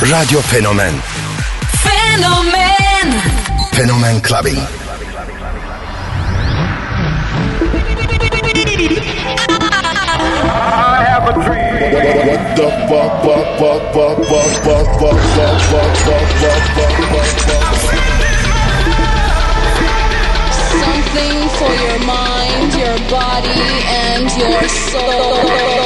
Radio Fenomen Fenomen Fenomen Clubbing. I have a dream. What the fuck, fuck, fuck, fuck, fuck, fuck, fuck, fuck, fuck, fuck, fuck, fuck, fuck, fuck. Something for your mind, your body, and your soul.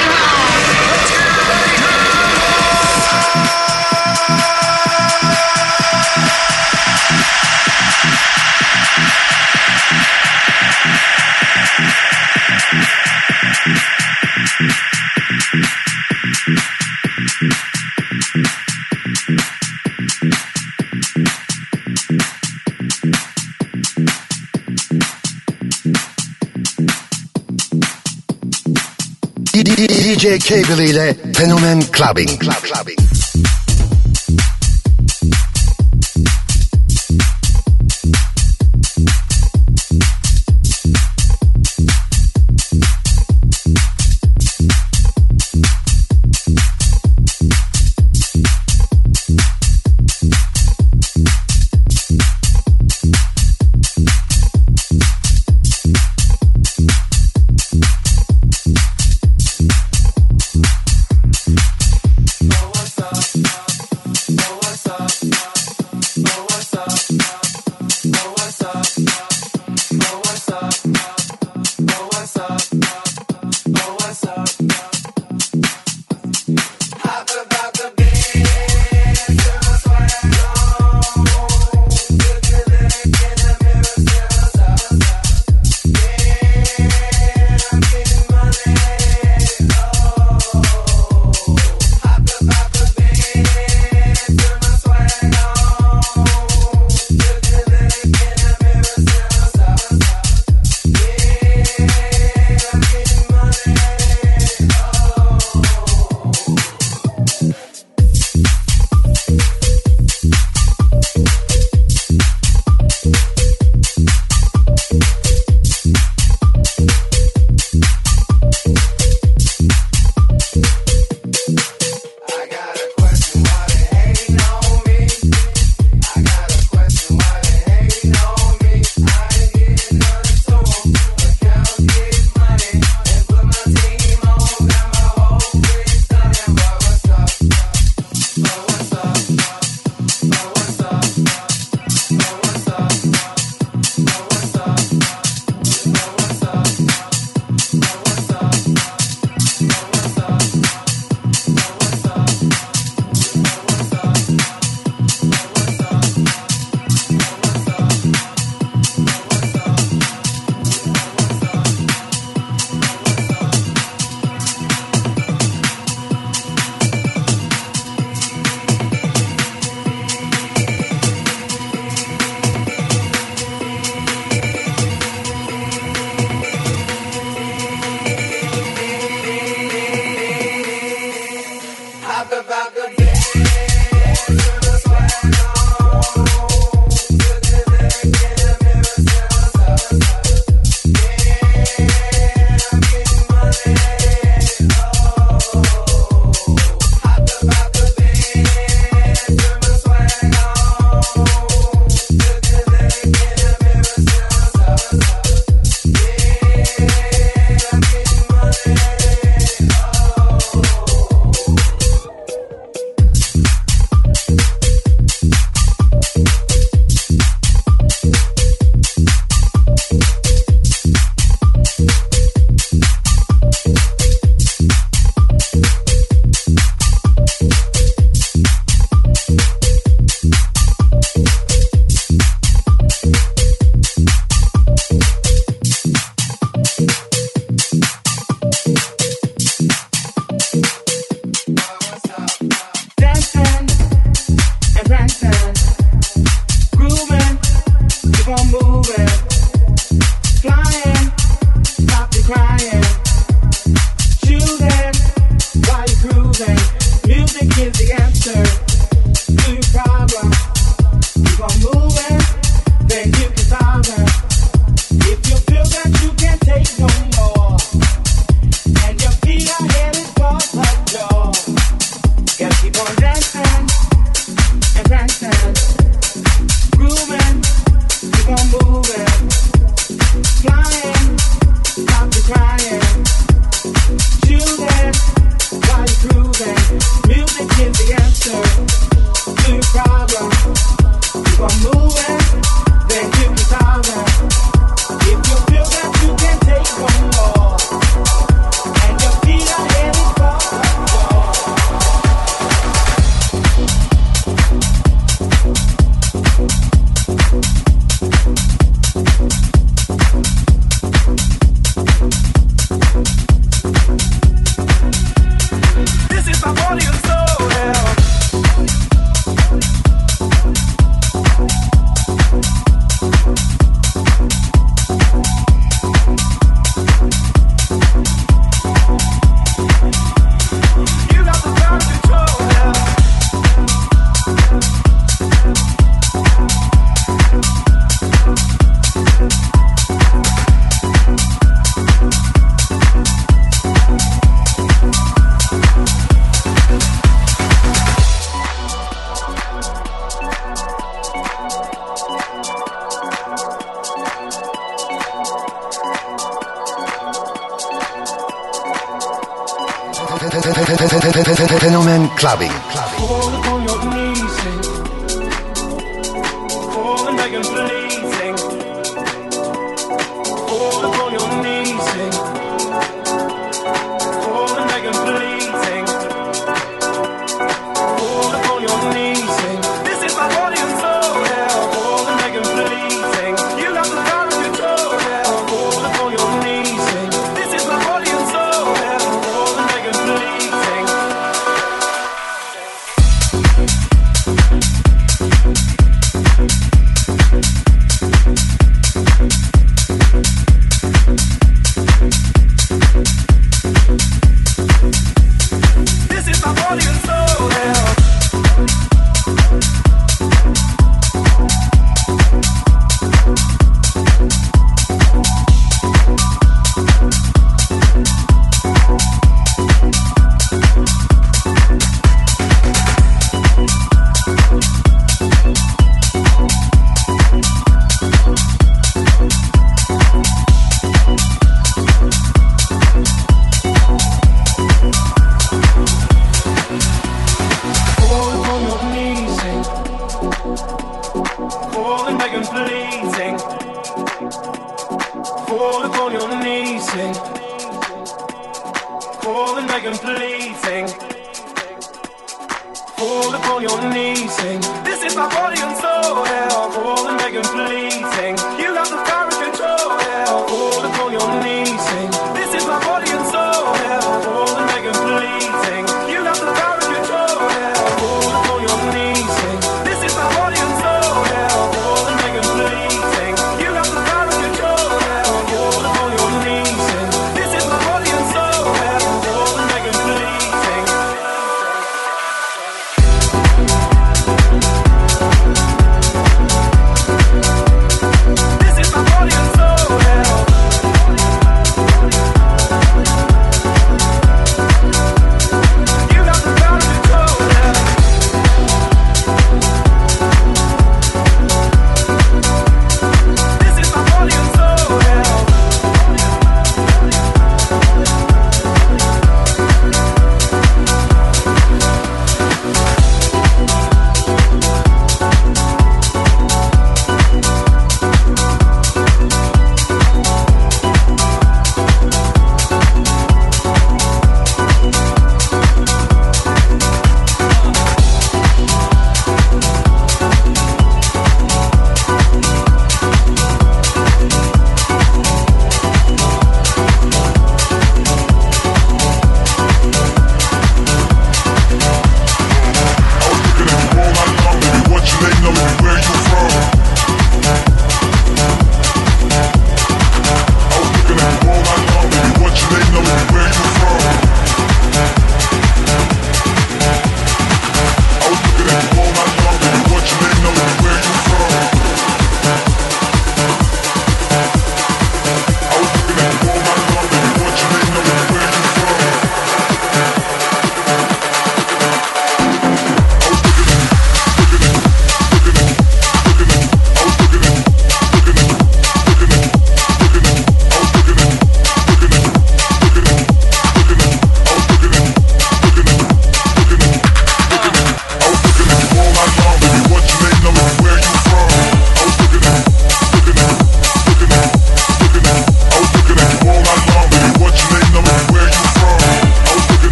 DJ Cable ile Fenomen Clubbing. Club, clubbing.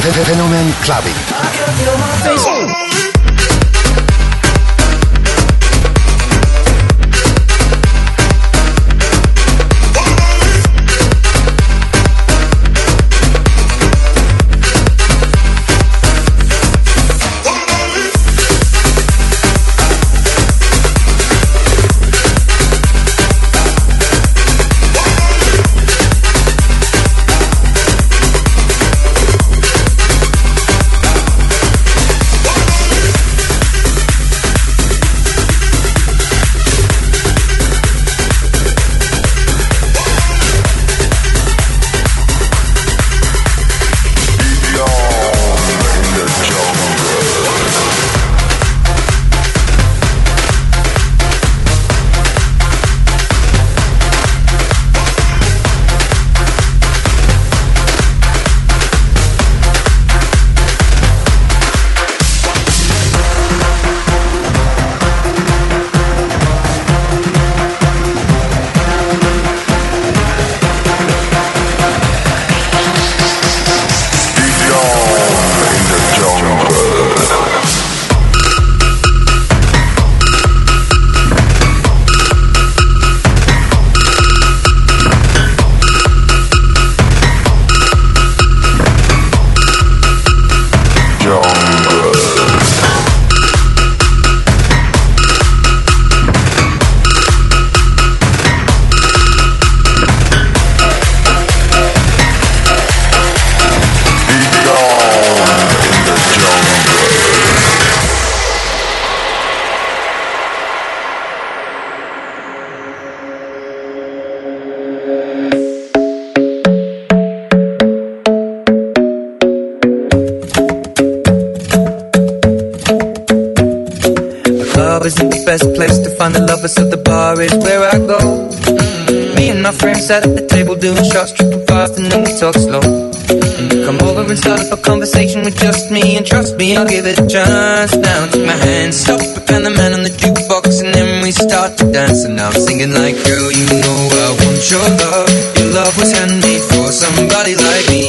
Phenomen Clubbing. with just me, and trust me, I'll give it a chance. Now take my hand, stop, I found the man on the jukebox, and then we start to dance. And I'm singing like, girl, you know I want your love. Your love was handmade for somebody like me.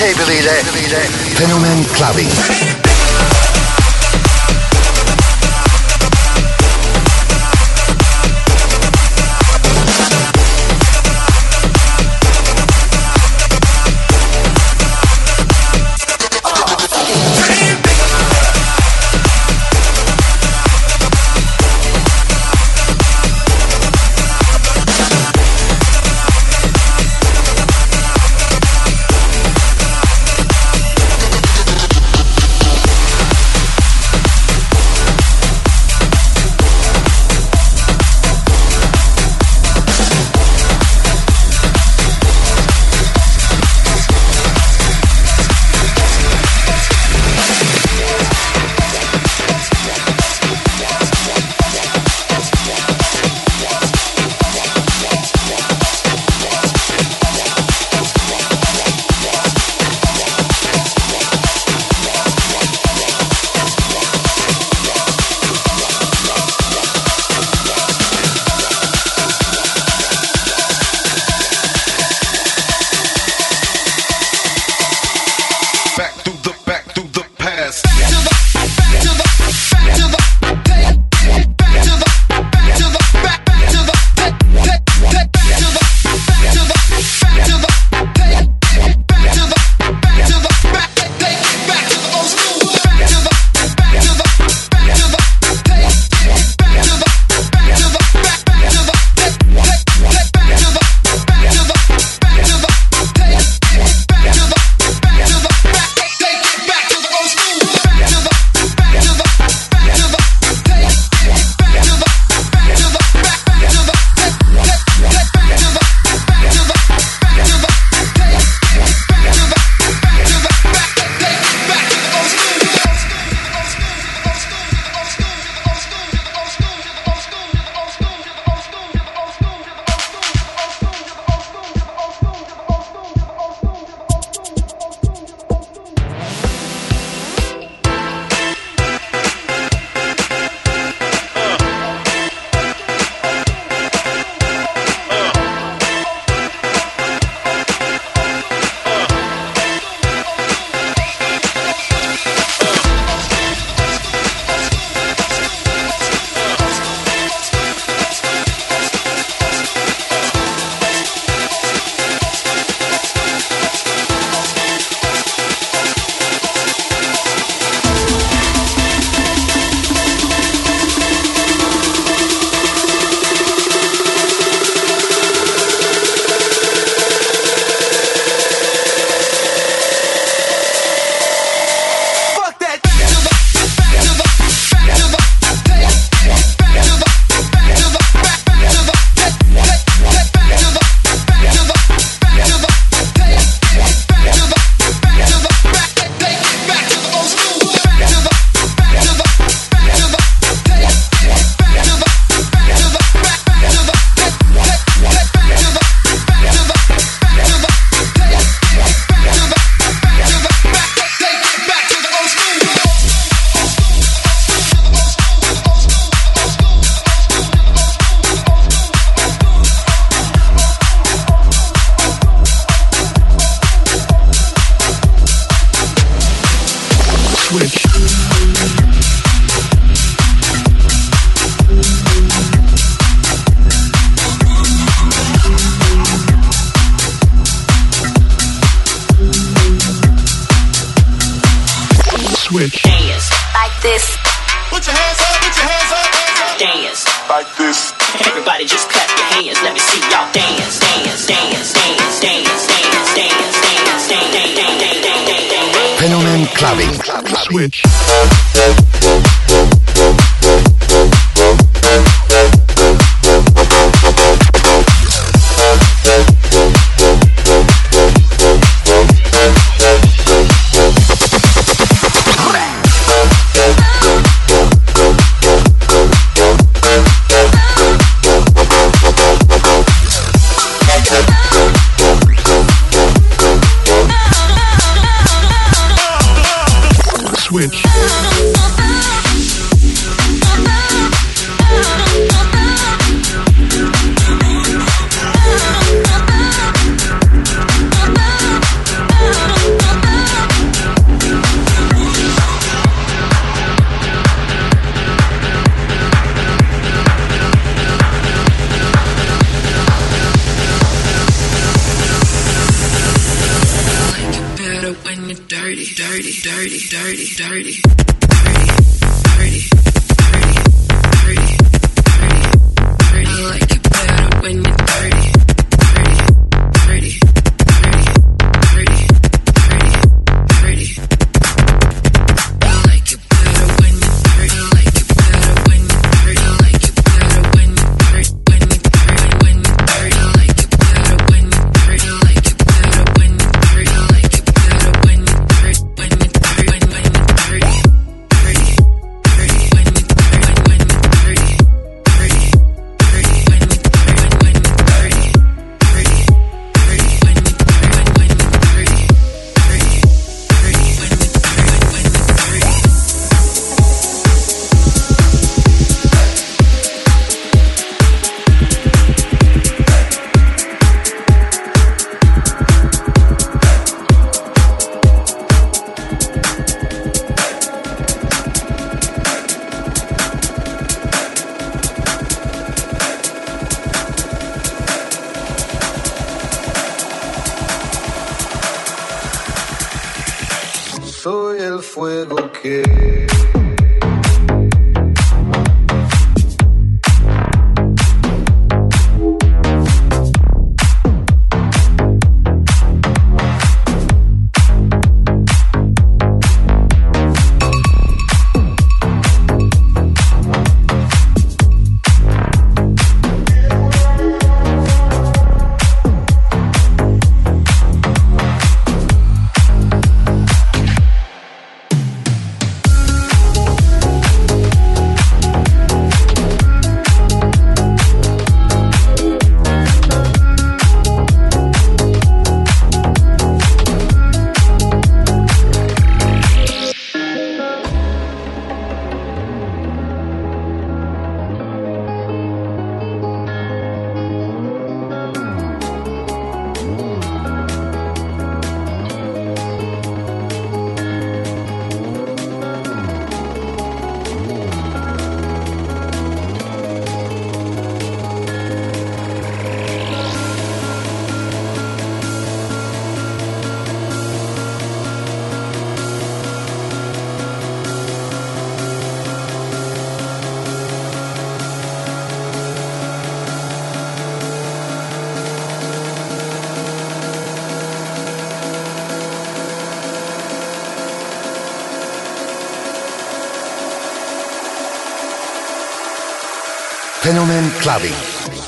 DJ Cable ile Fenomen Clubbing. when you're dirty, dirty, dirty, dirty, dirty.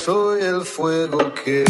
Soy el fuego que...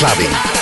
Fenomen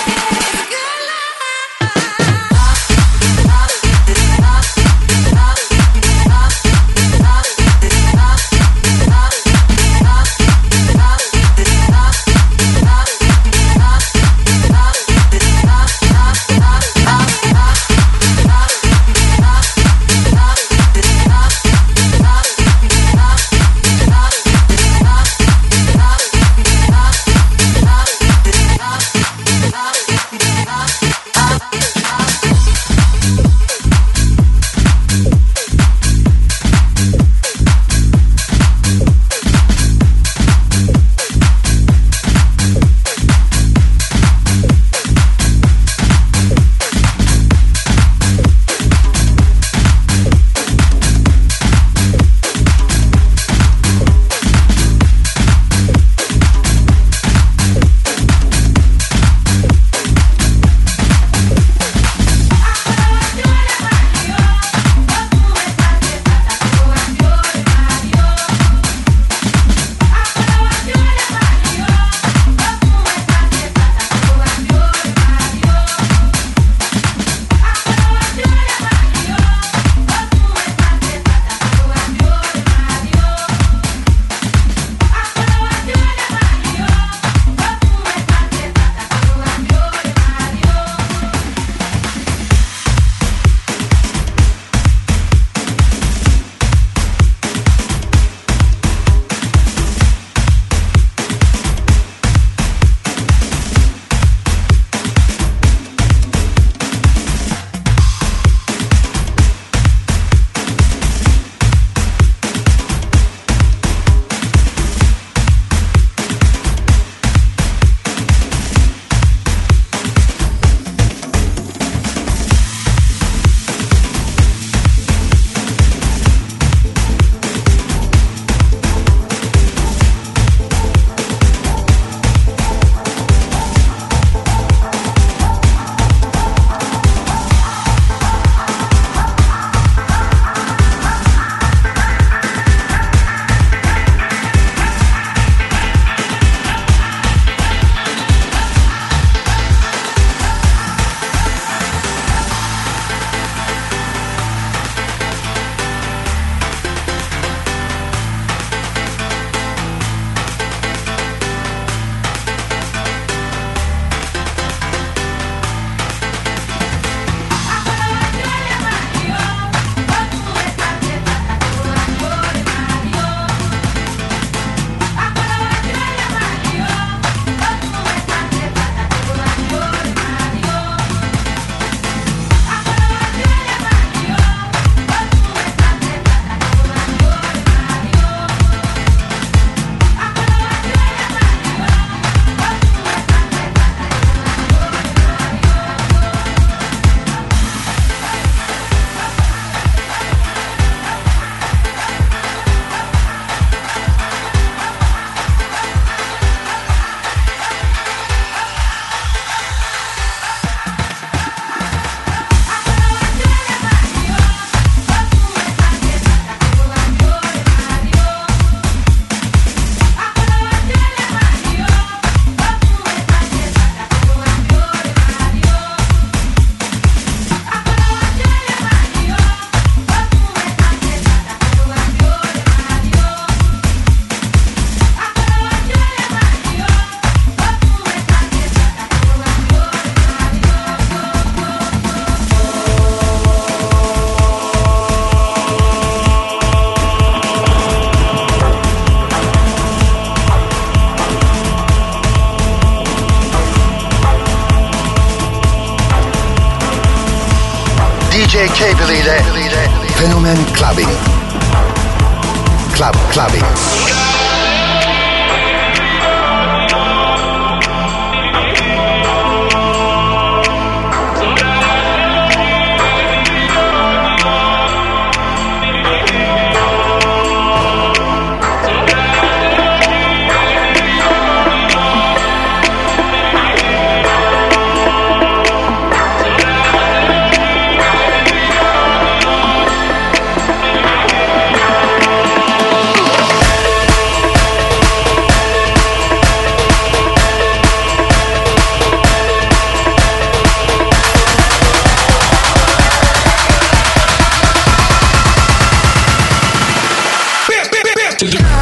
Abracadabra.